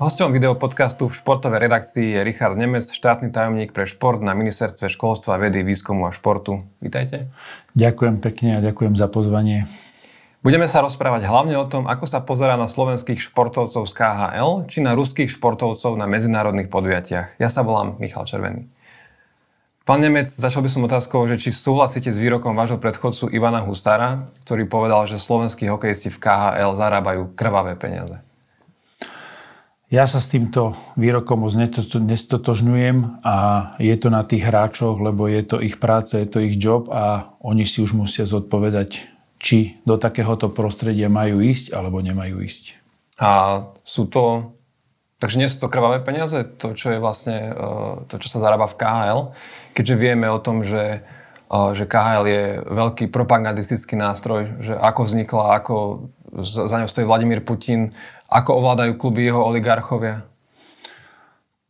Hosťom videopodcastu v športovej redakcii je Richard Nemec, štátny tajomník pre šport na Ministerstve školstva, vedy, výskumu a športu. Vítajte. Ďakujem pekne a ďakujem za pozvanie. Budeme sa rozprávať hlavne o tom, ako sa pozerá na slovenských športovcov z KHL, či na ruských športovcov na medzinárodných podujatiach. Ja sa volám Michal Červený. Pán Nemec, začal by som otázkou, že či súhlasíte s výrokom vášho predchodcu Ivana Hustára, ktorý povedal, že slovenskí hokejisti v KHL zarábajú krvavé peniaze. Ja sa s týmto výrokom moc nestotožňujem a je to na tých hráčoch, lebo je to ich práca, je to ich job a oni si už musia zodpovedať, či do takéhoto prostredia majú ísť alebo nemajú ísť. A sú to, takže nie sú to krvavé peniaze, to čo je vlastne, e, to čo sa zarába v KHL, keďže vieme o tom, že e, že KHL je veľký propagandistický nástroj, že ako vznikla, ako za ňou stojí Vladimír Putin, ako ovládajú kluby jeho oligarchovia?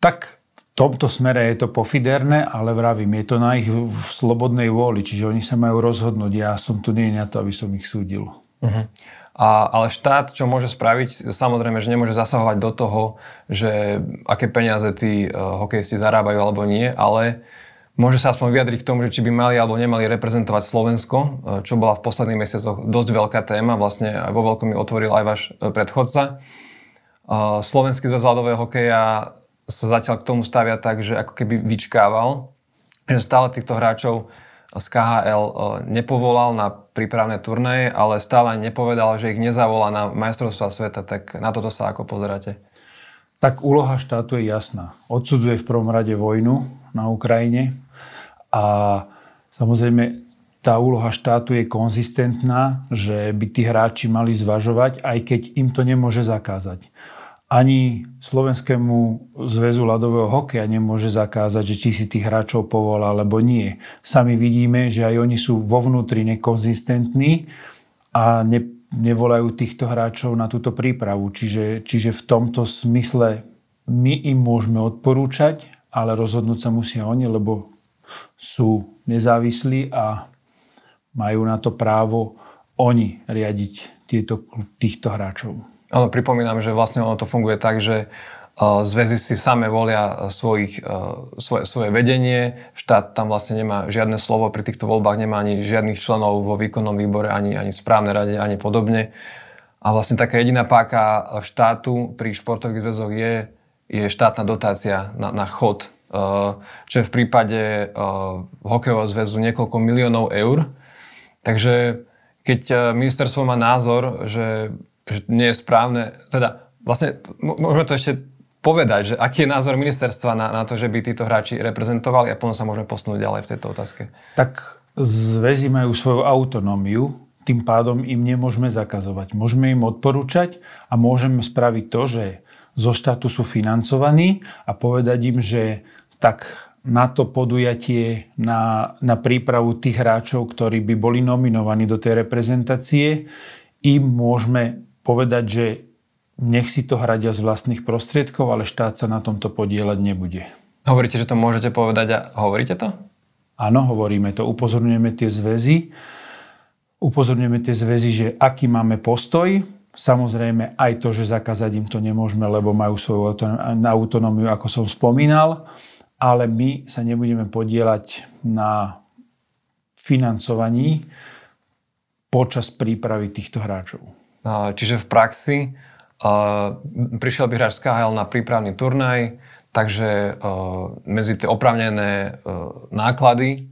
Tak v tomto smere je to pofiderné, ale vravím, je to na ich slobodnej vôli, čiže oni sa majú rozhodnúť. Ja som tu nie na to, aby som ich súdil. Uh-huh. A, ale štát, čo môže spraviť, samozrejme, že nemôže zasahovať do toho, že aké peniaze tí uh, hokejisti zarábajú alebo nie, ale Môže sa aspoň vyjadriť k tomu, že či by mali alebo nemali reprezentovať Slovensko, e, čo bola v posledných mesiacoch dosť veľká téma, vlastne aj vo veľkom mi otvoril aj váš e, predchodca. E, Slovenský zväz ľadového hokeja sa zatiaľ k tomu stavia tak, že ako keby vyčkával, že stále týchto hráčov z KHL nepovolal na prípravné turnaje, ale stále nepovedal, že ich nezavolá na majstrovstvá sveta, tak na toto sa ako pozeráte? Tak úloha štátu je jasná. Odsudzuje v prvom rade vojnu na Ukrajine, a samozrejme tá úloha štátu je konzistentná, že by tí hráči mali zvažovať, aj keď im to nemôže zakázať. Ani Slovenskému zväzu ľadového hokeja nemôže zakázať, že či si tých hráčov povolá, alebo nie. Sami vidíme, že aj oni sú vo vnútri nekonzistentní a ne, nevolajú týchto hráčov na túto prípravu. Čiže, čiže v tomto smysle my im môžeme odporúčať, ale rozhodnúť sa musia oni, lebo sú nezávislí a majú na to právo oni riadiť tieto, týchto hráčov. Áno, pripomínam, že vlastne ono to funguje tak, že zväzy si same volia svojich, svoje, svoje vedenie, štát tam vlastne nemá žiadne slovo, pri týchto voľbách nemá ani žiadnych členov vo výkonnom výbore, ani, ani správnej rade, ani podobne. A vlastne taká jediná páka štátu pri športových zväzoch je, je štátna dotácia na, na chod čo je v prípade hokejového zväzu niekoľko miliónov eur. Takže keď eh, ministerstvo má názor, že, že nie je správne, teda vlastne môžeme to ešte povedať, že aký je názor ministerstva na, na to, že by títo hráči reprezentovali a potom sa môžeme posunúť ďalej v tejto otázke. Tak zväzy majú svoju autonómiu, tým pádom im nemôžeme zakazovať. Môžeme im odporúčať a môžeme spraviť to, že zo štátu sú financovaní a povedať im, že tak na to podujatie, na, na prípravu tých hráčov, ktorí by boli nominovaní do tej reprezentácie, im môžeme povedať, že nech si to hradia z vlastných prostriedkov, ale štát sa na tomto podielať nebude. Hovoríte, že to môžete povedať a hovoríte to? Áno, hovoríme to. Upozorňujeme tie zväzy. Upozorňujeme tie zväzy, že aký máme postoj. Samozrejme aj to, že zakázať im to nemôžeme, lebo majú svoju autonómiu, ako som spomínal ale my sa nebudeme podielať na financovaní počas prípravy týchto hráčov. Čiže v praxi prišiel by hráč z KHL na prípravný turnaj, takže uh, medzi tie opravnené uh, náklady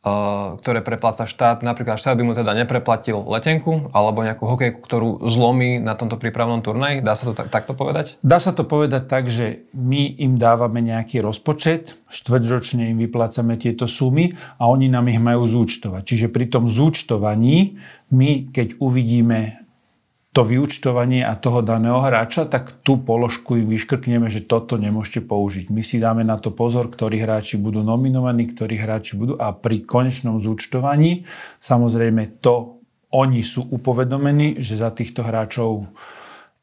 ktoré prepláca štát. Napríklad štát by mu teda nepreplatil letenku alebo nejakú hokejku, ktorú zlomí na tomto prípravnom turnaji. Dá sa to tak, takto povedať? Dá sa to povedať tak, že my im dávame nejaký rozpočet, štvrťročne im vyplácame tieto sumy a oni nám ich majú zúčtovať. Čiže pri tom zúčtovaní my, keď uvidíme to vyučtovanie a toho daného hráča, tak tú položku im vyškrkneme, že toto nemôžete použiť. My si dáme na to pozor, ktorí hráči budú nominovaní, ktorí hráči budú a pri konečnom zúčtovaní samozrejme to oni sú upovedomení, že za týchto hráčov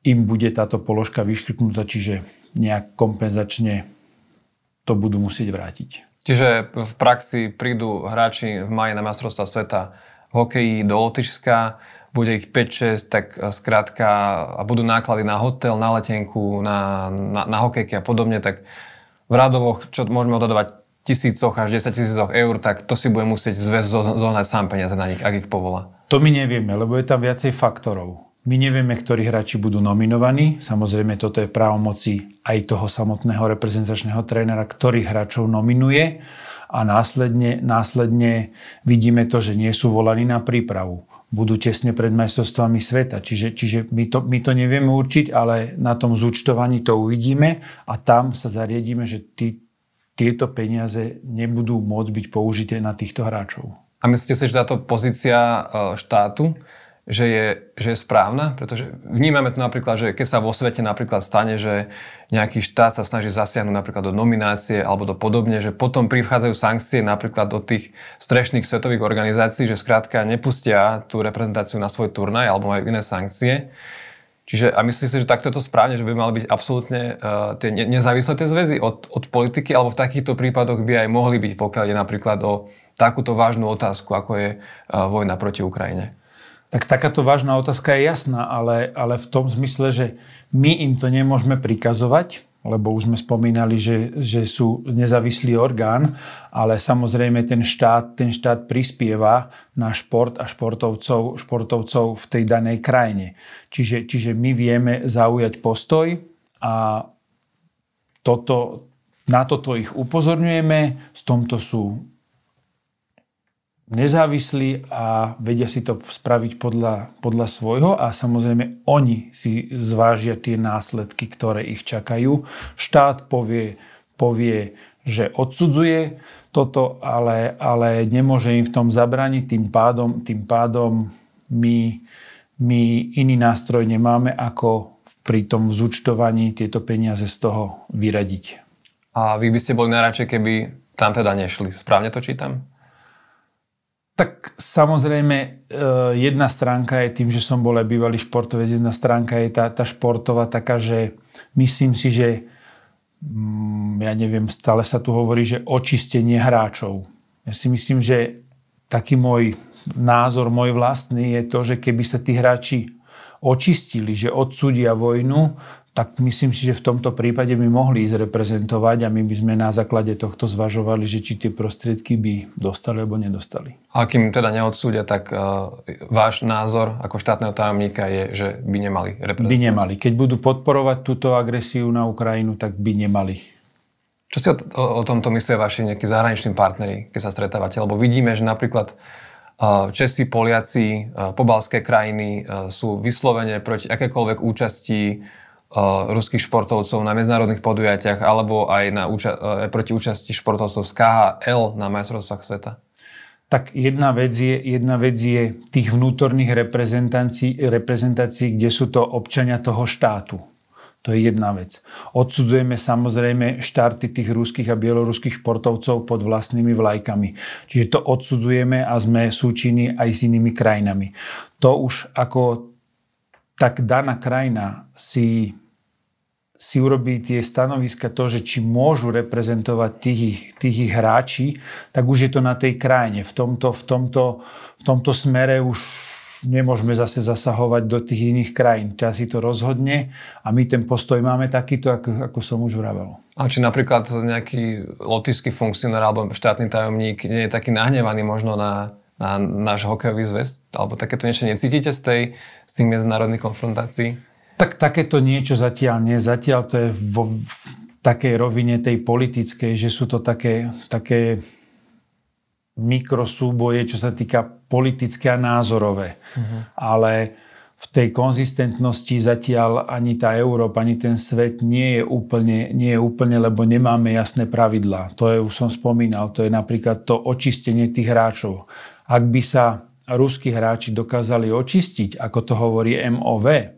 im bude táto položka vyškrknutá, čiže nejak kompenzačne to budú musieť vrátiť. Čiže v praxi prídu hráči v maji na majstrovstvá sveta hokeji do Lotyšska, bude ich 5-6, tak e, skrátka a budú náklady na hotel, na letenku, na, na, na hokejky a podobne, tak v radovoch, čo môžeme odhadovať tisícoch až 10 tisícoch eur, tak to si bude musieť zväz zohnať sám peniaze na nich, ak ich povolá. To my nevieme, lebo je tam viacej faktorov. My nevieme, ktorí hráči budú nominovaní. Samozrejme, toto je právomoci aj toho samotného reprezentačného trénera, ktorých hráčov nominuje a následne, následne vidíme to, že nie sú volaní na prípravu budú tesne pred majstrovstvami sveta. Čiže, čiže my, to, my to nevieme určiť, ale na tom zúčtovaní to uvidíme a tam sa zariadíme, že tí, tieto peniaze nebudú môcť byť použité na týchto hráčov. A myslíte si, že táto pozícia e, štátu že je, že je správna, pretože vnímame to napríklad, že keď sa vo svete napríklad stane, že nejaký štát sa snaží zasiahnuť napríklad do nominácie alebo do podobne, že potom prichádzajú sankcie napríklad do tých strešných svetových organizácií, že skrátka nepustia tú reprezentáciu na svoj turnaj alebo majú iné sankcie. Čiže a myslíte si, že takto je to správne, že by mali byť absolútne uh, tie nezávislé tie zväzy od, od politiky, alebo v takýchto prípadoch by aj mohli byť, pokiaľ je napríklad o takúto vážnu otázku, ako je uh, vojna proti Ukrajine? Tak takáto vážna otázka je jasná, ale, ale v tom zmysle, že my im to nemôžeme prikazovať, lebo už sme spomínali, že, že sú nezávislý orgán, ale samozrejme ten štát, ten štát prispieva na šport a športovcov, športovcov v tej danej krajine. Čiže, čiže my vieme zaujať postoj a toto, na toto ich upozorňujeme, s tomto sú nezávislí a vedia si to spraviť podľa, podľa svojho a samozrejme oni si zvážia tie následky, ktoré ich čakajú. Štát povie, povie že odsudzuje toto, ale, ale nemôže im v tom zabrániť. Tým pádom, tým pádom my, my iný nástroj nemáme, ako pri tom zúčtovaní tieto peniaze z toho vyradiť. A vy by ste boli najradšej, keby tam teda nešli. Správne to čítam? Tak samozrejme, e, jedna stránka je tým, že som bol aj bývalý športovec, jedna stránka je tá, tá športová taká, že myslím si, že mm, ja neviem, stále sa tu hovorí, že očistenie hráčov. Ja si myslím, že taký môj názor, môj vlastný je to, že keby sa tí hráči očistili, že odsúdia vojnu, tak myslím si, že v tomto prípade by mohli ísť reprezentovať a my by sme na základe tohto zvažovali, že či tie prostriedky by dostali alebo nedostali. A kým teda neodsúdia, tak uh, váš názor ako štátneho tajomníka je, že by nemali reprezentovať? By nemali. Keď budú podporovať túto agresiu na Ukrajinu, tak by nemali. Čo si o, o, o tomto myslia vaši nejakí zahraniční partneri, keď sa stretávate? Lebo vidíme, že napríklad uh, Česi, Poliaci, uh, pobalské krajiny sú vyslovene proti akékoľvek účasti ruských športovcov na medzinárodných podujatiach alebo aj na úča- e, proti účasti športovcov z KHL na majstrovstvách sveta? Tak jedna vec je, jedna vec je tých vnútorných reprezentácií, reprezentácií, kde sú to občania toho štátu. To je jedna vec. Odsudzujeme samozrejme štarty tých ruských a bieloruských športovcov pod vlastnými vlajkami. Čiže to odsudzujeme a sme súčinní aj s inými krajinami. To už ako tak daná krajina si, si urobí tie stanoviska to, že či môžu reprezentovať tých, tých ich hráči, tak už je to na tej krajine. V tomto, v tomto, v tomto smere už nemôžeme zase zasahovať do tých iných krajín. Tá si to rozhodne a my ten postoj máme takýto, ako, ako som už vravel. A či napríklad nejaký lotický funkcionár alebo štátny tajomník nie je taký nahnevaný možno na na náš hokejový zväz? Alebo takéto niečo necítite z, tej, z tých medzinárodných konfrontácií? Tak takéto niečo zatiaľ nie. Zatiaľ to je vo v takej rovine tej politickej, že sú to také, také mikrosúboje, čo sa týka politické a názorové. Uh-huh. Ale v tej konzistentnosti zatiaľ ani tá Európa, ani ten svet nie je úplne, nie je úplne lebo nemáme jasné pravidlá. To je, už som spomínal, to je napríklad to očistenie tých hráčov. Ak by sa ruskí hráči dokázali očistiť, ako to hovorí MOV,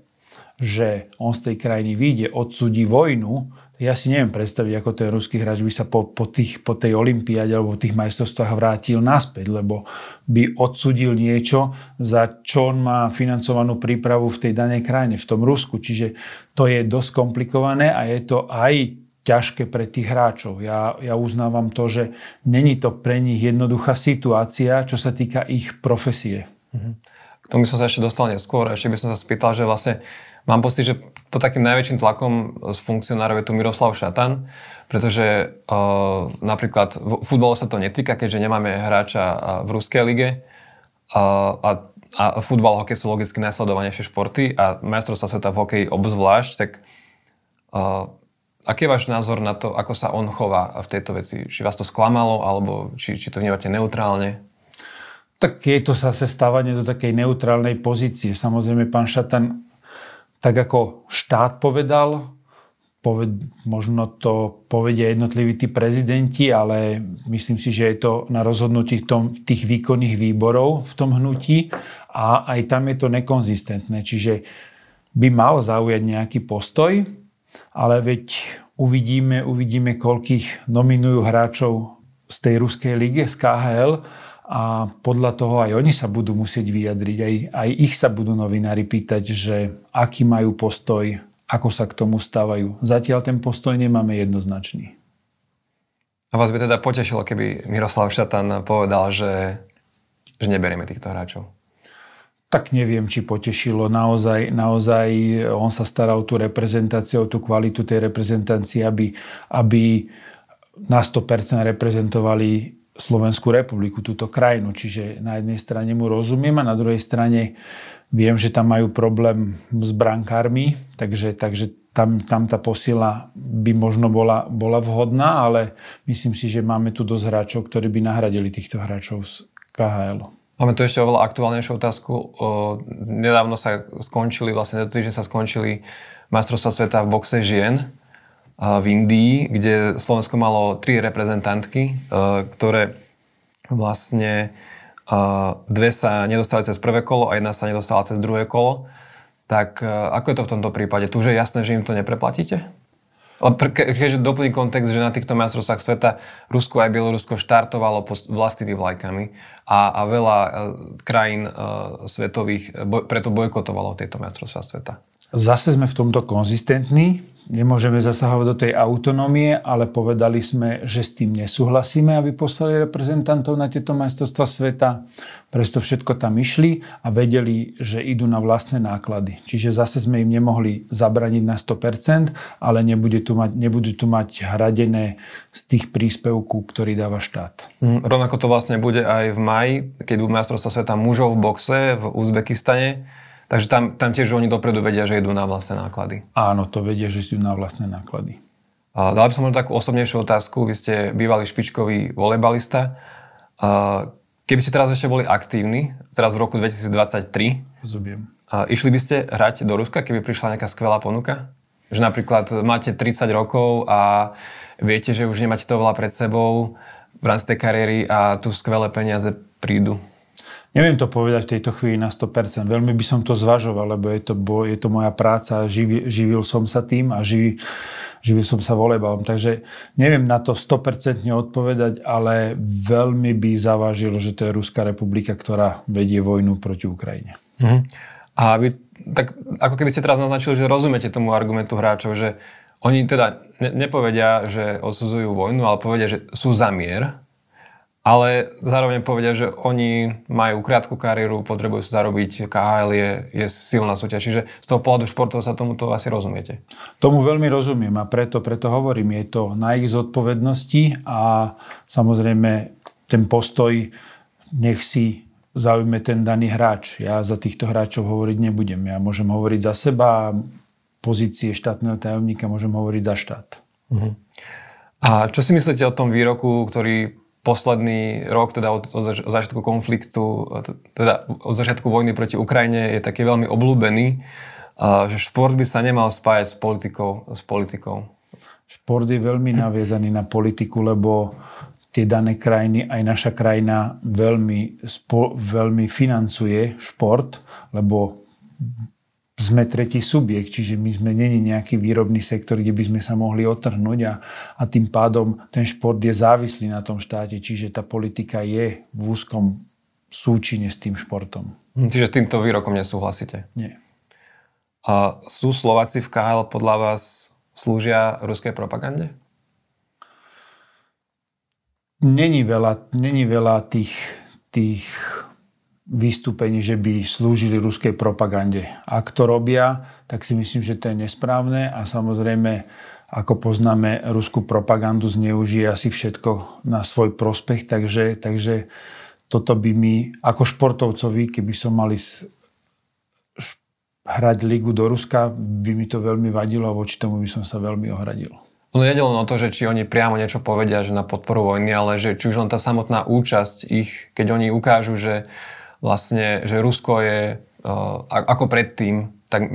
že on z tej krajiny vyjde, odsudí vojnu, ja si neviem predstaviť, ako ten ruský hráč by sa po, po, tých, po tej olympiáde alebo tých majstrovstvách vrátil naspäť, lebo by odsudil niečo, za čo on má financovanú prípravu v tej danej krajine, v tom Rusku. Čiže to je dosť komplikované a je to aj ťažké pre tých hráčov. Ja, ja uznávam to, že není to pre nich jednoduchá situácia, čo sa týka ich profesie. Mhm. K tomu som sa ešte dostal neskôr. Ešte by som sa spýtal, že vlastne mám pocit, že pod takým najväčším tlakom z funkcionárov je tu Miroslav Šatan, pretože uh, napríklad v futbole sa to netýka, keďže nemáme hráča v ruskej lige uh, a, a futbal a hokej sú logicky najsledovanejšie športy a majstrovstvá sveta v hokeji obzvlášť, tak uh, aký je váš názor na to, ako sa on chová v tejto veci? Či vás to sklamalo, alebo či, či to vnímate neutrálne? Tak je to zase stávanie do takej neutrálnej pozície. Samozrejme, pán Šatan, tak ako štát povedal, poved, možno to povedia jednotliví tí prezidenti, ale myslím si, že je to na rozhodnutí tom, tých výkonných výborov v tom hnutí a aj tam je to nekonzistentné. Čiže by mal zaujať nejaký postoj, ale veď uvidíme, uvidíme, koľkých nominujú hráčov z tej ruskej ligy, z KHL a podľa toho aj oni sa budú musieť vyjadriť, aj, aj ich sa budú novinári pýtať, že aký majú postoj, ako sa k tomu stávajú. Zatiaľ ten postoj nemáme jednoznačný. A vás by teda potešilo, keby Miroslav Šatan povedal, že, že neberieme týchto hráčov? Tak neviem, či potešilo. Naozaj, naozaj on sa stará o tú reprezentáciu, tú kvalitu tej reprezentácie, aby, aby na 100% reprezentovali Slovenskú republiku, túto krajinu. Čiže na jednej strane mu rozumiem a na druhej strane viem, že tam majú problém s brankármi, takže, takže tam, tam tá posila by možno bola, bola vhodná, ale myslím si, že máme tu dosť hráčov, ktorí by nahradili týchto hráčov z KHL. Máme tu ešte oveľa aktuálnejšiu otázku. O, nedávno sa skončili, vlastne tento týždeň sa skončili majstrovstvá sveta v boxe žien v Indii, kde Slovensko malo tri reprezentantky, e, ktoré vlastne e, dve sa nedostali cez prvé kolo a jedna sa nedostala cez druhé kolo. Tak e, ako je to v tomto prípade? Tu už je jasné, že im to nepreplatíte? Keďže doplní kontext, že na týchto majstrovstvách sveta Rusko aj Bielorusko štartovalo vlastnými vlajkami a, a veľa krajín uh, svetových boj, preto bojkotovalo tieto majstrovstvá sveta. Zase sme v tomto konzistentní. Nemôžeme zasahovať do tej autonómie, ale povedali sme, že s tým nesúhlasíme, aby poslali reprezentantov na tieto majstrovstvá sveta. Preto všetko tam išli a vedeli, že idú na vlastné náklady. Čiže zase sme im nemohli zabraniť na 100%, ale nebude tu mať, nebudú tu mať hradené z tých príspevkov, ktorý dáva štát. Mm, rovnako to vlastne bude aj v maji, keď budú majstrovstvá sveta mužov v boxe v Uzbekistane Takže tam, tam tiež oni dopredu vedia, že idú na vlastné náklady. Áno, to vedia, že sú na vlastné náklady. A dal by som možno takú osobnejšiu otázku. Vy ste bývalý špičkový volejbalista. Keby ste teraz ešte boli aktívni, teraz v roku 2023, Rozumiem. išli by ste hrať do Ruska, keby prišla nejaká skvelá ponuka? Že napríklad máte 30 rokov a viete, že už nemáte to veľa pred sebou v rámci tej kariéry a tu skvelé peniaze prídu. Neviem to povedať v tejto chvíli na 100%. Veľmi by som to zvažoval, lebo je to, bo, je to moja práca, živi, živil som sa tým a živi, živil som sa volejbalom. Takže neviem na to 100% odpovedať, ale veľmi by zavážilo, že to je Ruská republika, ktorá vedie vojnu proti Ukrajine. Mhm. A vy, tak ako keby ste teraz naznačili, že rozumiete tomu argumentu hráčov, že oni teda ne, nepovedia, že odsudzujú vojnu, ale povedia, že sú za mier, ale zároveň povedia, že oni majú krátku kariéru, potrebujú sa zarobiť, KHL je, je silná súťaž. Čiže z toho pohľadu športov sa tomuto asi rozumiete. Tomu veľmi rozumiem a preto, preto hovorím, je to na ich zodpovednosti a samozrejme ten postoj nech si zaujme ten daný hráč. Ja za týchto hráčov hovoriť nebudem. Ja môžem hovoriť za seba pozície štátneho tajomníka môžem hovoriť za štát. Uh-huh. A čo si myslíte o tom výroku, ktorý posledný rok, teda od, od začiatku konfliktu, teda od začiatku vojny proti Ukrajine je taký veľmi obľúbený, že šport by sa nemal spájať s politikou. S politikou. Šport je veľmi naviezaný na politiku, lebo tie dané krajiny, aj naša krajina veľmi, spo, veľmi financuje šport, lebo sme tretí subjekt, čiže my sme není nejaký výrobný sektor, kde by sme sa mohli otrhnúť a, a tým pádom ten šport je závislý na tom štáte, čiže tá politika je v úzkom súčine s tým športom. Čiže s týmto výrokom nesúhlasíte? Nie. A sú Slováci v KHL podľa vás slúžia ruskej propagande? Není veľa, není veľa tých, tých vystúpení, že by slúžili ruskej propagande. Ak to robia, tak si myslím, že to je nesprávne a samozrejme, ako poznáme, ruskú propagandu zneužije asi všetko na svoj prospech, takže, takže toto by mi, ako športovcovi, keby som mali hrať ligu do Ruska, by mi to veľmi vadilo a voči tomu by som sa veľmi ohradil. No je len o to, že či oni priamo niečo povedia že na podporu vojny, ale že či už len tá samotná účasť ich, keď oni ukážu, že vlastne, že Rusko je uh, ako predtým, tak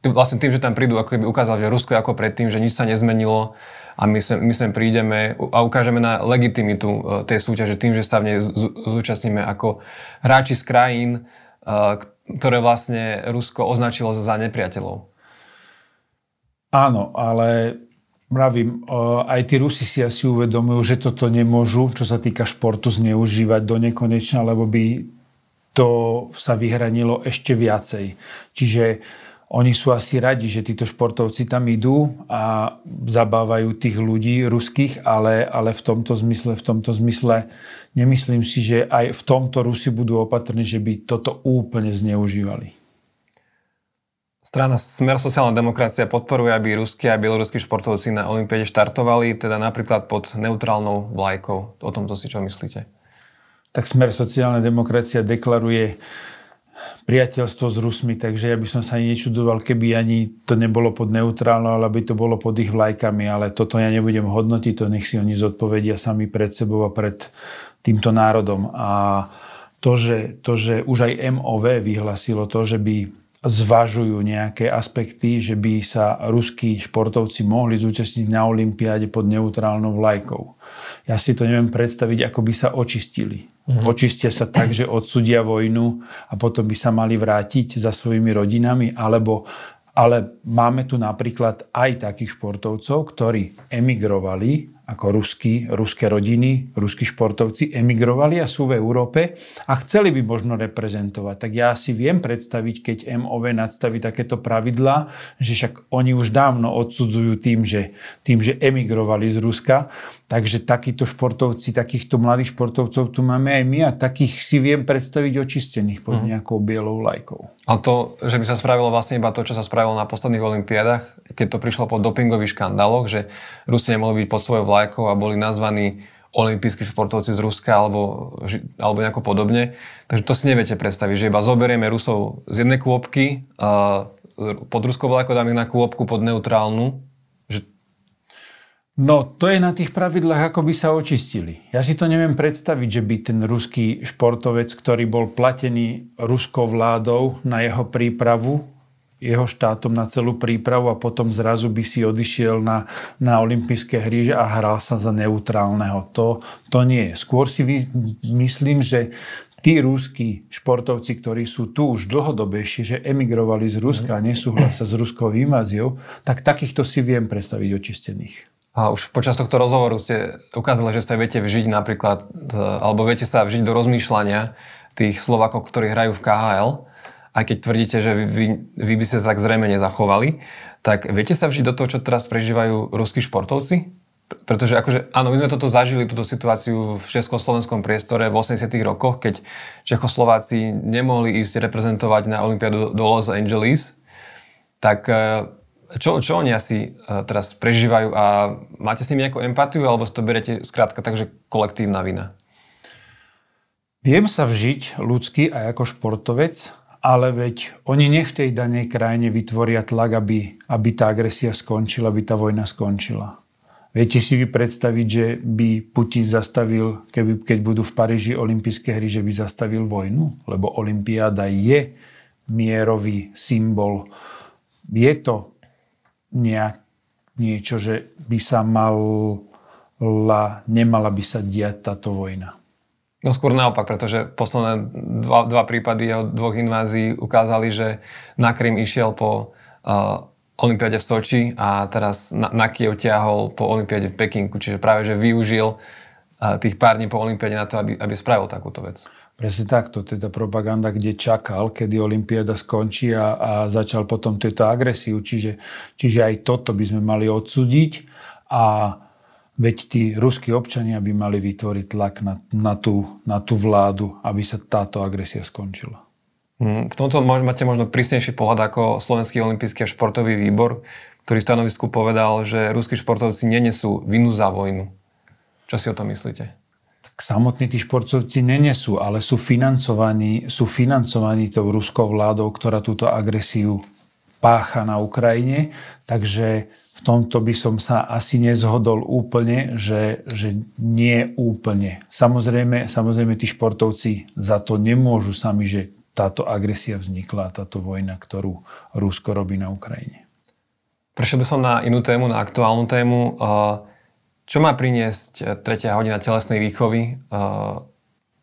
vlastne tým, že tam prídu, ako keby ukázal, že Rusko je ako predtým, že nič sa nezmenilo a my sem, my sem prídeme a ukážeme na legitimitu uh, tej súťaže tým, že sa v nej zúčastníme ako hráči z krajín, uh, ktoré vlastne Rusko označilo za nepriateľov. Áno, ale Mravím, aj tí Rusi si asi uvedomujú, že toto nemôžu, čo sa týka športu, zneužívať do nekonečna, lebo by to sa vyhranilo ešte viacej. Čiže oni sú asi radi, že títo športovci tam idú a zabávajú tých ľudí ruských, ale, ale v tomto zmysle, v tomto zmysle nemyslím si, že aj v tomto Rusi budú opatrní, že by toto úplne zneužívali. Strana Smer sociálna demokracia podporuje, aby ruskí a bieloruskí športovci na Olympiade štartovali, teda napríklad pod neutrálnou vlajkou. O tomto si čo myslíte? Tak Smer sociálna demokracia deklaruje priateľstvo s Rusmi, takže ja by som sa ani nečudoval, keby ani to nebolo pod neutrálnou, ale by to bolo pod ich vlajkami, ale toto ja nebudem hodnotiť, to nech si oni zodpovedia sami pred sebou a pred týmto národom. A to, že, to, že už aj MOV vyhlasilo to, že by zvažujú nejaké aspekty, že by sa ruskí športovci mohli zúčastniť na Olympiáde pod neutrálnou vlajkou. Ja si to neviem predstaviť, ako by sa očistili. Mm-hmm. Očistia sa tak, že odsudia vojnu a potom by sa mali vrátiť za svojimi rodinami, alebo ale máme tu napríklad aj takých športovcov, ktorí emigrovali ako ruskí, ruské rodiny, ruskí športovci emigrovali a sú v Európe a chceli by možno reprezentovať. Tak ja si viem predstaviť, keď MOV nadstaví takéto pravidlá, že však oni už dávno odsudzujú tým, že, tým, že emigrovali z Ruska. Takže takíto športovci, takýchto mladých športovcov tu máme aj my a takých si viem predstaviť očistených pod mhm. nejakou bielou lajkou. A to, že by sa spravilo vlastne iba to, čo sa spravilo na posledných olimpiádach, keď to prišlo po dopingových škandáloch, že Rusi nemohli byť pod svojou vlajkou a boli nazvaní olimpijskí športovci z Ruska alebo, alebo nejako podobne. Takže to si neviete predstaviť, že iba zoberieme Rusov z jednej kôpky, uh, pod ruskou vlajkou dáme ich na kôpku pod neutrálnu. Že... No, to je na tých pravidlách, ako by sa očistili. Ja si to neviem predstaviť, že by ten ruský športovec, ktorý bol platený ruskou vládou na jeho prípravu, jeho štátom na celú prípravu a potom zrazu by si odišiel na, na olympijské hry a hral sa za neutrálneho. To, to nie je. Skôr si myslím, že tí rúskí športovci, ktorí sú tu už dlhodobejšie, že emigrovali z Ruska a nesúhlasia s ruskou inváziou, tak takýchto si viem predstaviť očistených. A už počas tohto rozhovoru ste ukázali, že sa viete vžiť napríklad, alebo viete sa vžiť do rozmýšľania tých Slovakov, ktorí hrajú v KHL aj keď tvrdíte, že vy, vy by ste sa tak zrejme nezachovali, tak viete sa vžiť do toho, čo teraz prežívajú ruskí športovci? Pretože akože, áno, my sme toto zažili, túto situáciu v československom priestore v 80 rokoch, keď Čechoslováci nemohli ísť reprezentovať na Olympiádu do Los Angeles, tak e, čo, čo oni asi e, teraz prežívajú a máte s nimi nejakú empatiu alebo si to berete skrátka tak, že kolektívna vina? Viem sa vžiť ľudsky aj ako športovec, ale veď oni nech v tej danej krajine vytvoria tlak, aby, aby tá agresia skončila, aby tá vojna skončila. Viete si vy predstaviť, že by Putin zastavil, keby, keď budú v Paríži olympijské hry, že by zastavil vojnu? Lebo olympiáda je mierový symbol. Je to nejak, niečo, že by sa mala, nemala by sa diať táto vojna. No skôr naopak, pretože posledné dva, dva prípady o dvoch invázií ukázali, že na Krym išiel po uh, Olympiade v Soči a teraz na, na Kiev ťahol po Olympiade v Pekinku, čiže práve, že využil uh, tých pár dní po Olympiade na to, aby, aby spravil takúto vec. Presne takto, teda propaganda, kde čakal, kedy Olympiáda skončí a, a začal potom tieto agresiu, čiže, čiže aj toto by sme mali odsúdiť. A Veď tí ruskí občania by mali vytvoriť tlak na, na, tú, na tú vládu, aby sa táto agresia skončila. Hmm, v tomto máte možno prísnejší pohľad ako Slovenský olimpijský a športový výbor, ktorý v stanovisku povedal, že ruskí športovci nenesú vinu za vojnu. Čo si o tom myslíte? Tak samotní tí športovci nenesú, ale sú financovaní, sú financovaní tou ruskou vládou, ktorá túto agresiu pácha na Ukrajine. Takže v tomto by som sa asi nezhodol úplne, že, že nie úplne. Samozrejme, samozrejme, tí športovci za to nemôžu sami, že táto agresia vznikla, táto vojna, ktorú Rusko robí na Ukrajine. Prešiel by som na inú tému, na aktuálnu tému. Čo má priniesť tretia hodina telesnej výchovy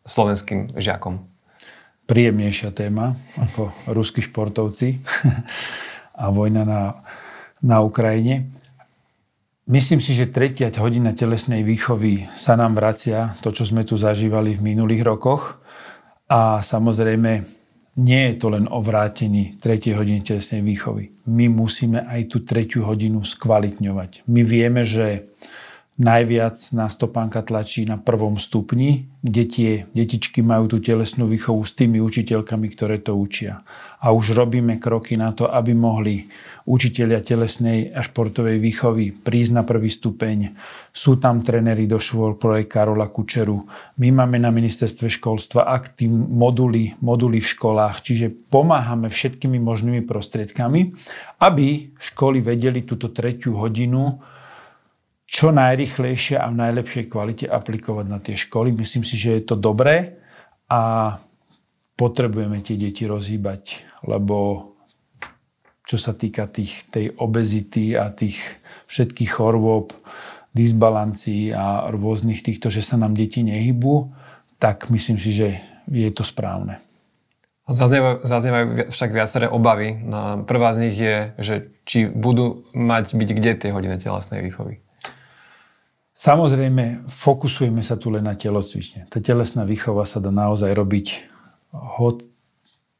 slovenským žiakom? Príjemnejšia téma ako ruskí športovci a vojna na na Ukrajine. Myslím si, že tretia hodina telesnej výchovy sa nám vracia, to, čo sme tu zažívali v minulých rokoch. A samozrejme, nie je to len o vrátení tretej hodiny telesnej výchovy. My musíme aj tú tretiu hodinu skvalitňovať. My vieme, že najviac nás topánka tlačí na prvom stupni, kde tie detičky majú tú telesnú výchovu s tými učiteľkami, ktoré to učia. A už robíme kroky na to, aby mohli učiteľia telesnej a športovej výchovy prísť na prvý stupeň. Sú tam tréneri do škôl projekt Karola Kučeru. My máme na ministerstve školstva aktív moduly, moduly v školách, čiže pomáhame všetkými možnými prostriedkami, aby školy vedeli túto tretiu hodinu čo najrychlejšie a v najlepšej kvalite aplikovať na tie školy. Myslím si, že je to dobré a potrebujeme tie deti rozhýbať, lebo čo sa týka tých, tej obezity a tých všetkých chorôb, disbalancií a rôznych týchto, že sa nám deti nehybu, tak myslím si, že je to správne. Zaznievajú však viaceré obavy. No, prvá z nich je, že či budú mať byť kde tie hodiny telesnej výchovy. Samozrejme, fokusujeme sa tu len na telocvične. Tá telesná výchova sa dá naozaj robiť hod,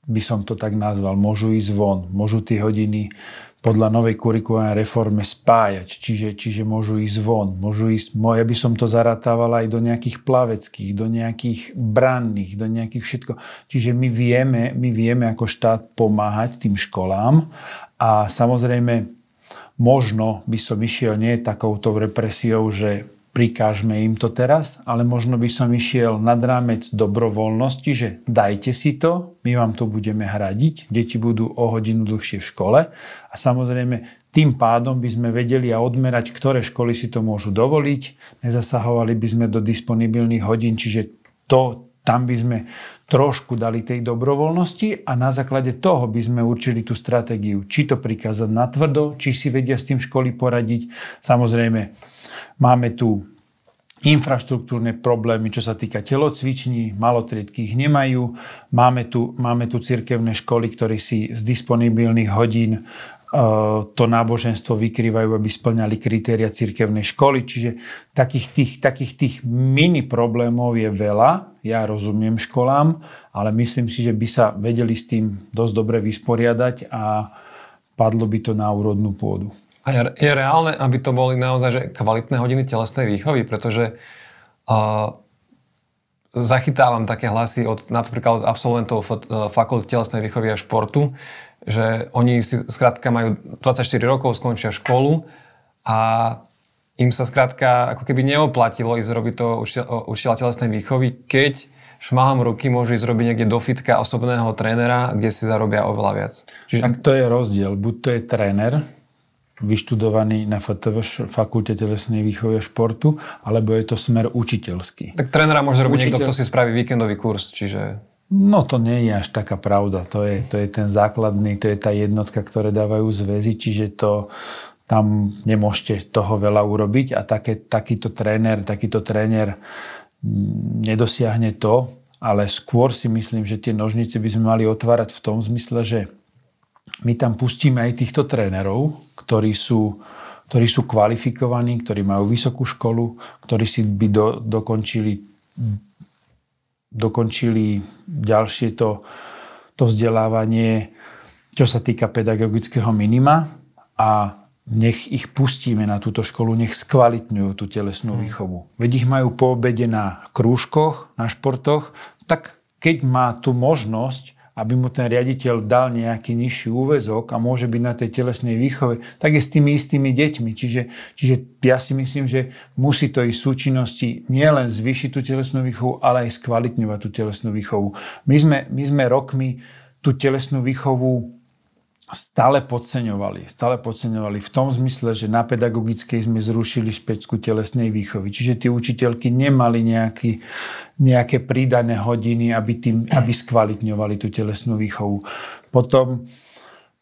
by som to tak nazval, môžu ísť von, môžu tie hodiny podľa novej kurikulárnej reforme spájať, čiže, čiže môžu ísť von, môžu ísť, ja by som to zaratával aj do nejakých plaveckých, do nejakých branných, do nejakých všetko. Čiže my vieme, my vieme ako štát pomáhať tým školám a samozrejme možno by som išiel nie takouto represiou, že prikážme im to teraz, ale možno by som išiel nad rámec dobrovoľnosti, že dajte si to, my vám to budeme hradiť, deti budú o hodinu dlhšie v škole. A samozrejme tým pádom by sme vedeli a odmerať, ktoré školy si to môžu dovoliť, nezasahovali by sme do disponibilných hodín, čiže to, tam by sme trošku dali tej dobrovoľnosti a na základe toho by sme určili tú stratégiu, či to prikázať natvrdo, či si vedia s tým školy poradiť. Samozrejme, Máme tu infraštruktúrne problémy, čo sa týka telocviční, malotriedky ich nemajú. Máme tu, máme tu cirkevné školy, ktoré si z disponibilných hodín to náboženstvo vykrývajú, aby splňali kritéria cirkevnej školy. Čiže takých tých, takých tých mini problémov je veľa. Ja rozumiem školám, ale myslím si, že by sa vedeli s tým dosť dobre vysporiadať a padlo by to na úrodnú pôdu. A je, je reálne, aby to boli naozaj že kvalitné hodiny telesnej výchovy, pretože uh, zachytávam také hlasy od napríklad od absolventov uh, fakulty telesnej výchovy a športu, že oni si skrátka majú 24 rokov, skončia školu a im sa skrátka ako keby neoplatilo ísť robiť to učiteľa telesnej výchovy, keď šmahom ruky môžu ísť robiť niekde do fitka osobného trénera, kde si zarobia oveľa viac. Čiže... Tak to je rozdiel. Buď to je tréner, vyštudovaný na FTV, Fakulte telesnej výchovy a športu, alebo je to smer učiteľský. Tak trénera môže robiť Učiteľ... niekto, kto si spraví víkendový kurz, čiže... No to nie je až taká pravda. To je, to je ten základný, to je tá jednotka, ktoré dávajú zväzy, čiže to tam nemôžete toho veľa urobiť a také, takýto tréner, takýto tréner nedosiahne to, ale skôr si myslím, že tie nožnice by sme mali otvárať v tom zmysle, že my tam pustíme aj týchto trénerov, ktorí sú, ktorí sú kvalifikovaní, ktorí majú vysokú školu, ktorí si by do, dokončili, dokončili ďalšie to, to vzdelávanie, čo sa týka pedagogického minima a nech ich pustíme na túto školu, nech skvalitňujú tú telesnú hmm. výchovu. Veď ich majú po obede na krúžkoch, na športoch, tak keď má tú možnosť, aby mu ten riaditeľ dal nejaký nižší úvezok a môže byť na tej telesnej výchove, tak je s tými istými deťmi. Čiže, čiže ja si myslím, že musí to ísť súčinnosti nielen zvýšiť tú telesnú výchovu, ale aj skvalitňovať tú telesnú výchovu. My sme, my sme rokmi tú telesnú výchovu stále podceňovali. Stále podceňovali v tom zmysle, že na pedagogickej sme zrušili špecku telesnej výchovy. Čiže tie učiteľky nemali nejaký, nejaké pridané hodiny, aby, tým, aby skvalitňovali tú telesnú výchovu. Potom,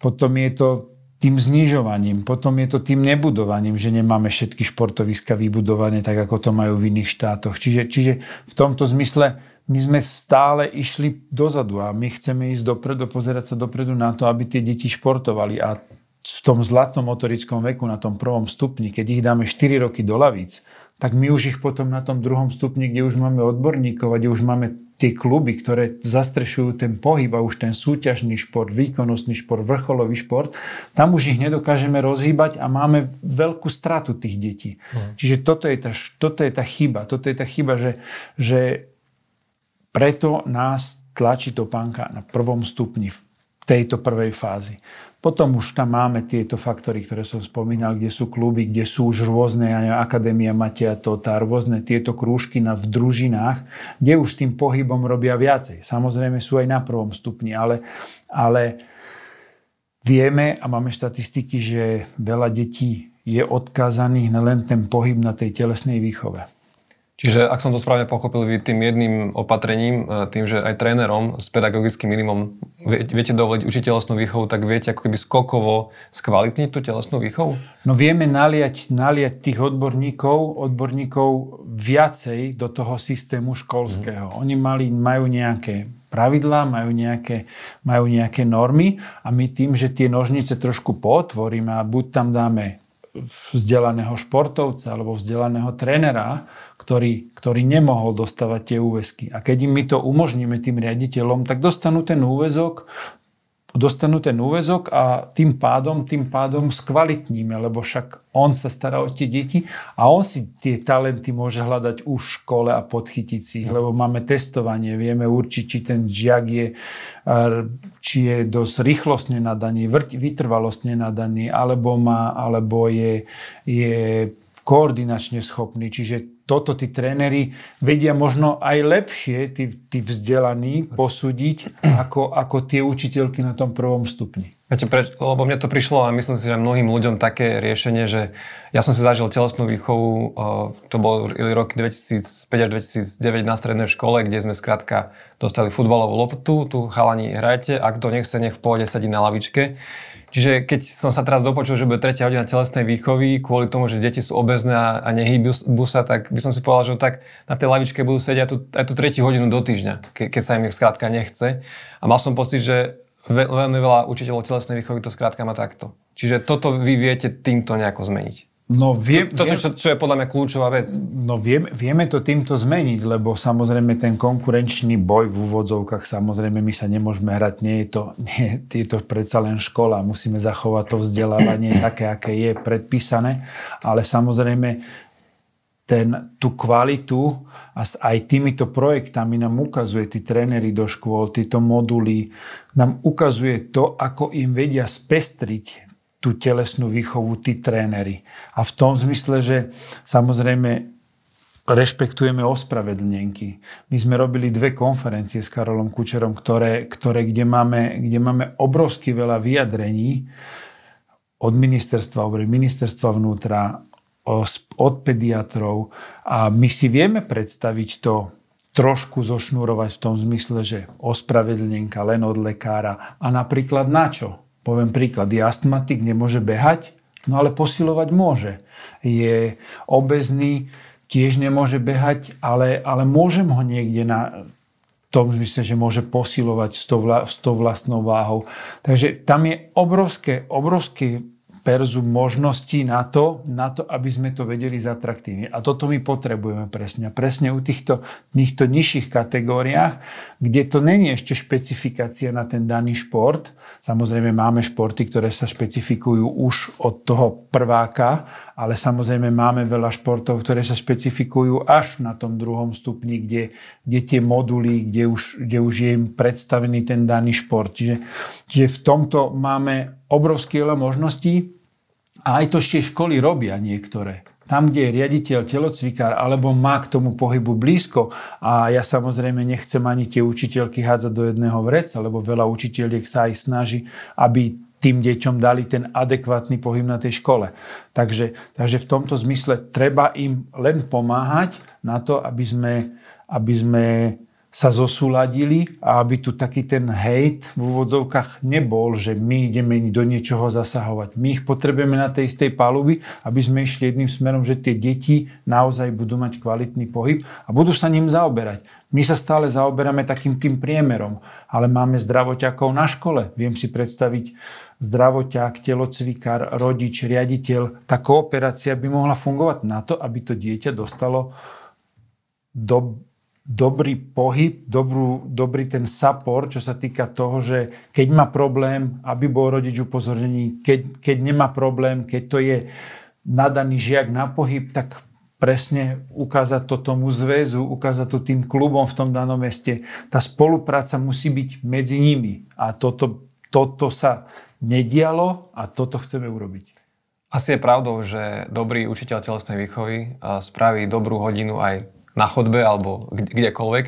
potom je to tým znižovaním, potom je to tým nebudovaním, že nemáme všetky športoviska vybudované tak, ako to majú v iných štátoch. Čiže, čiže v tomto zmysle my sme stále išli dozadu a my chceme ísť dopredu, pozerať sa dopredu na to, aby tie deti športovali a v tom zlatnom motorickom veku, na tom prvom stupni, keď ich dáme 4 roky do lavíc, tak my už ich potom na tom druhom stupni, kde už máme odborníkov a kde už máme tie kluby, ktoré zastrešujú ten pohyb a už ten súťažný šport, výkonnostný šport, vrcholový šport, tam už ich nedokážeme rozhýbať a máme veľkú stratu tých detí. Mm. Čiže toto je, tá, toto je tá chyba. Toto je tá chyba, že, že preto nás tlačí topánka na prvom stupni v tejto prvej fázi. Potom už tam máme tieto faktory, ktoré som spomínal, kde sú kluby, kde sú už rôzne Akadémia Matia Tota, rôzne tieto krúžky na, v družinách, kde už tým pohybom robia viacej. Samozrejme sú aj na prvom stupni, ale, ale vieme a máme štatistiky, že veľa detí je odkázaných na len ten pohyb na tej telesnej výchove. Čiže ak som to správne pochopil, vy tým jedným opatrením, e, tým, že aj trénerom s pedagogickým minimum viete dovoliť učiteľsnú výchovu, tak viete ako keby skokovo skvalitniť tú telesnú výchovu? No vieme naliať, naliať tých odborníkov, odborníkov viacej do toho systému školského. Mm. Oni mali, majú nejaké pravidlá, majú nejaké, majú nejaké normy a my tým, že tie nožnice trošku potvoríme a buď tam dáme vzdelaného športovca alebo vzdelaného trénera, ktorý, ktorý nemohol dostávať tie úväzky. A keď im my to umožníme tým riaditeľom, tak dostanú ten úväzok, dostanú ten úvezok a tým pádom, tým pádom skvalitníme, lebo však on sa stará o tie deti a on si tie talenty môže hľadať už v škole a podchytiť si ich, lebo máme testovanie, vieme určiť, či ten žiak je, či je dosť rýchlostne nadaný, vytrvalostne nadaný, alebo, má, alebo je, je koordinačne schopný. Čiže toto tí tréneri vedia možno aj lepšie, tí, tí vzdelaní, posúdiť, ako, ako tie učiteľky na tom prvom stupni. Viete, preč, lebo mne to prišlo a myslím si, že mnohým ľuďom také riešenie, že ja som si zažil telesnú výchovu, to bol rok 2005 až 2009 na strednej škole, kde sme skrátka dostali futbalovú loptu, tu chalani hrajte, ak to nechce, nech v pohode sedí na lavičke. Čiže keď som sa teraz dopočul, že bude tretia hodina telesnej výchovy kvôli tomu, že deti sú obezné a, nehýbu sa, tak by som si povedal, že tak na tej lavičke budú sedieť aj tú, aj tú tretiu hodinu do týždňa, ke, keď sa im ich skrátka nechce. A mal som pocit, že ve, veľmi veľa učiteľov telesnej výchovy to skrátka má takto. Čiže toto vy viete týmto nejako zmeniť. No vie, Toto, čo, čo je podľa mňa kľúčová vec. No vieme, vieme to týmto zmeniť, lebo samozrejme ten konkurenčný boj v úvodzovkách, samozrejme my sa nemôžeme hrať, nie je to, nie, je to predsa len škola, musíme zachovať to vzdelávanie také, aké je predpísané, ale samozrejme ten, tú kvalitu a aj týmito projektami nám ukazuje tí tréneri do škôl, títo moduly, nám ukazuje to, ako im vedia spestriť tú telesnú výchovu tí tréneri. A v tom zmysle, že samozrejme rešpektujeme ospravedlnenky. My sme robili dve konferencie s Karolom Kučerom, ktoré, ktoré, kde, máme, kde máme obrovsky veľa vyjadrení od ministerstva, od ministerstva vnútra, od pediatrov a my si vieme predstaviť to trošku zošnúrovať v tom zmysle, že ospravedlnenka len od lekára a napríklad na čo? Poviem príklad, je astmatik, nemôže behať, no ale posilovať môže. Je obezný, tiež nemôže behať, ale, ale môžem ho niekde na tom zmysle, že môže posilovať s tou, vlastnou váhou. Takže tam je obrovské, obrovské perzum možností na to, na to, aby sme to vedeli zatraktívne. A toto my potrebujeme presne. Presne u týchto, týchto nižších kategóriách, kde to není ešte špecifikácia na ten daný šport. Samozrejme máme športy, ktoré sa špecifikujú už od toho prváka, ale samozrejme máme veľa športov, ktoré sa špecifikujú až na tom druhom stupni, kde, kde tie moduly, kde už, kde už je im predstavený ten daný šport. Čiže, čiže v tomto máme obrovské veľa možností a aj to ešte školy robia niektoré. Tam, kde je riaditeľ, telocvikár, alebo má k tomu pohybu blízko a ja samozrejme nechcem ani tie učiteľky hádzať do jedného vreca, lebo veľa učiteľiek sa aj snaží, aby tým deťom dali ten adekvátny pohyb na tej škole. Takže, takže v tomto zmysle treba im len pomáhať na to, aby sme, aby sme sa zosúladili a aby tu taký ten hejt v úvodzovkách nebol, že my ideme do niečoho zasahovať. My ich potrebujeme na tej istej paluby, aby sme išli jedným smerom, že tie deti naozaj budú mať kvalitný pohyb a budú sa ním zaoberať. My sa stále zaoberáme takým tým priemerom, ale máme zdravoťakov na škole. Viem si predstaviť zdravoťák, telocvikár, rodič, riaditeľ. Tá kooperácia by mohla fungovať na to, aby to dieťa dostalo do dobrý pohyb, dobrú, dobrý ten support, čo sa týka toho, že keď má problém, aby bol rodič upozornený, keď, keď nemá problém, keď to je nadaný žiak na pohyb, tak presne ukázať to tomu zväzu, ukázať to tým klubom v tom danom meste. Tá spolupráca musí byť medzi nimi a toto, toto sa nedialo a toto chceme urobiť. Asi je pravdou, že dobrý učiteľ telesnej výchovy spraví dobrú hodinu aj na chodbe alebo kdekoľvek.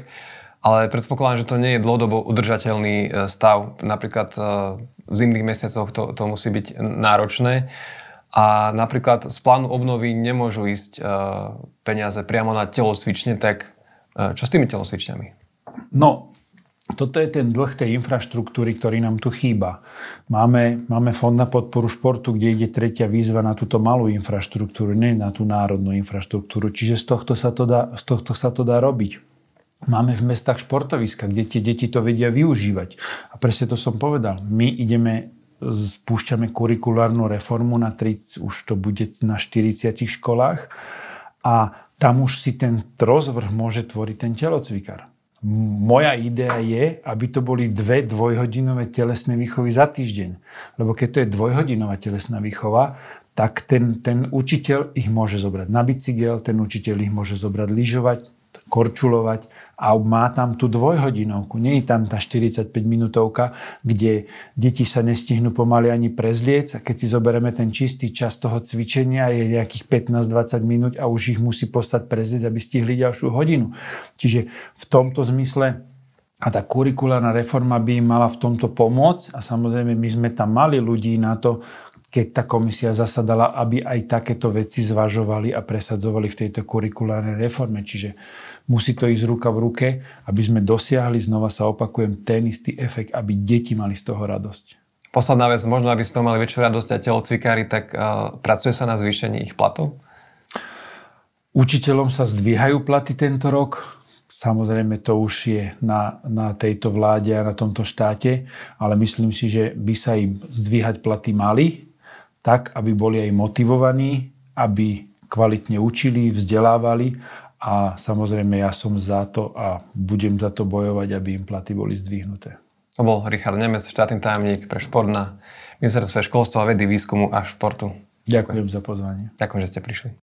Ale predpokladám, že to nie je dlhodobo udržateľný e, stav. Napríklad e, v zimných mesiacoch to, to musí byť náročné. A napríklad z plánu obnovy nemôžu ísť e, peniaze priamo na telocvične, tak čo s tými telocvičňami? No, toto je ten dlh tej infraštruktúry, ktorý nám tu chýba. Máme, máme fond na podporu športu, kde ide tretia výzva na túto malú infraštruktúru, nie na tú národnú infraštruktúru. Čiže z tohto sa to dá, z tohto sa to dá robiť. Máme v mestách športoviska, kde tie deti to vedia využívať. A presne to som povedal. My ideme spúšťame kurikulárnu reformu na 30, už to bude na 40 školách a tam už si ten rozvrh môže tvoriť ten telocvikár moja idea je, aby to boli dve dvojhodinové telesné výchovy za týždeň. Lebo keď to je dvojhodinová telesná výchova, tak ten, ten učiteľ ich môže zobrať na bicykel, ten učiteľ ich môže zobrať lyžovať, korčulovať a má tam tú dvojhodinovku. Nie je tam tá 45 minútovka, kde deti sa nestihnú pomaly ani prezliec a keď si zoberieme ten čistý čas toho cvičenia je nejakých 15-20 minút a už ich musí postať prezliec, aby stihli ďalšiu hodinu. Čiže v tomto zmysle a tá kurikulárna reforma by im mala v tomto pomôcť a samozrejme my sme tam mali ľudí na to, keď tá komisia zasadala, aby aj takéto veci zvažovali a presadzovali v tejto kurikulárnej reforme. Čiže musí to ísť ruka v ruke, aby sme dosiahli, znova sa opakujem, ten istý efekt, aby deti mali z toho radosť. Posledná vec, možno aby z toho mali väčšiu radosť aj telocvikári, tak uh, pracuje sa na zvýšení ich platov? Učiteľom sa zdvíhajú platy tento rok. Samozrejme to už je na, na tejto vláde a na tomto štáte, ale myslím si, že by sa im zdvíhať platy mali, tak, aby boli aj motivovaní, aby kvalitne učili, vzdelávali a samozrejme ja som za to a budem za to bojovať, aby im platy boli zdvihnuté. To bol Richard Nemec, štátny tajomník pre šport na ministerstve školstva, vedy, výskumu a športu. Ďakujem za pozvanie. Ďakujem, že ste prišli.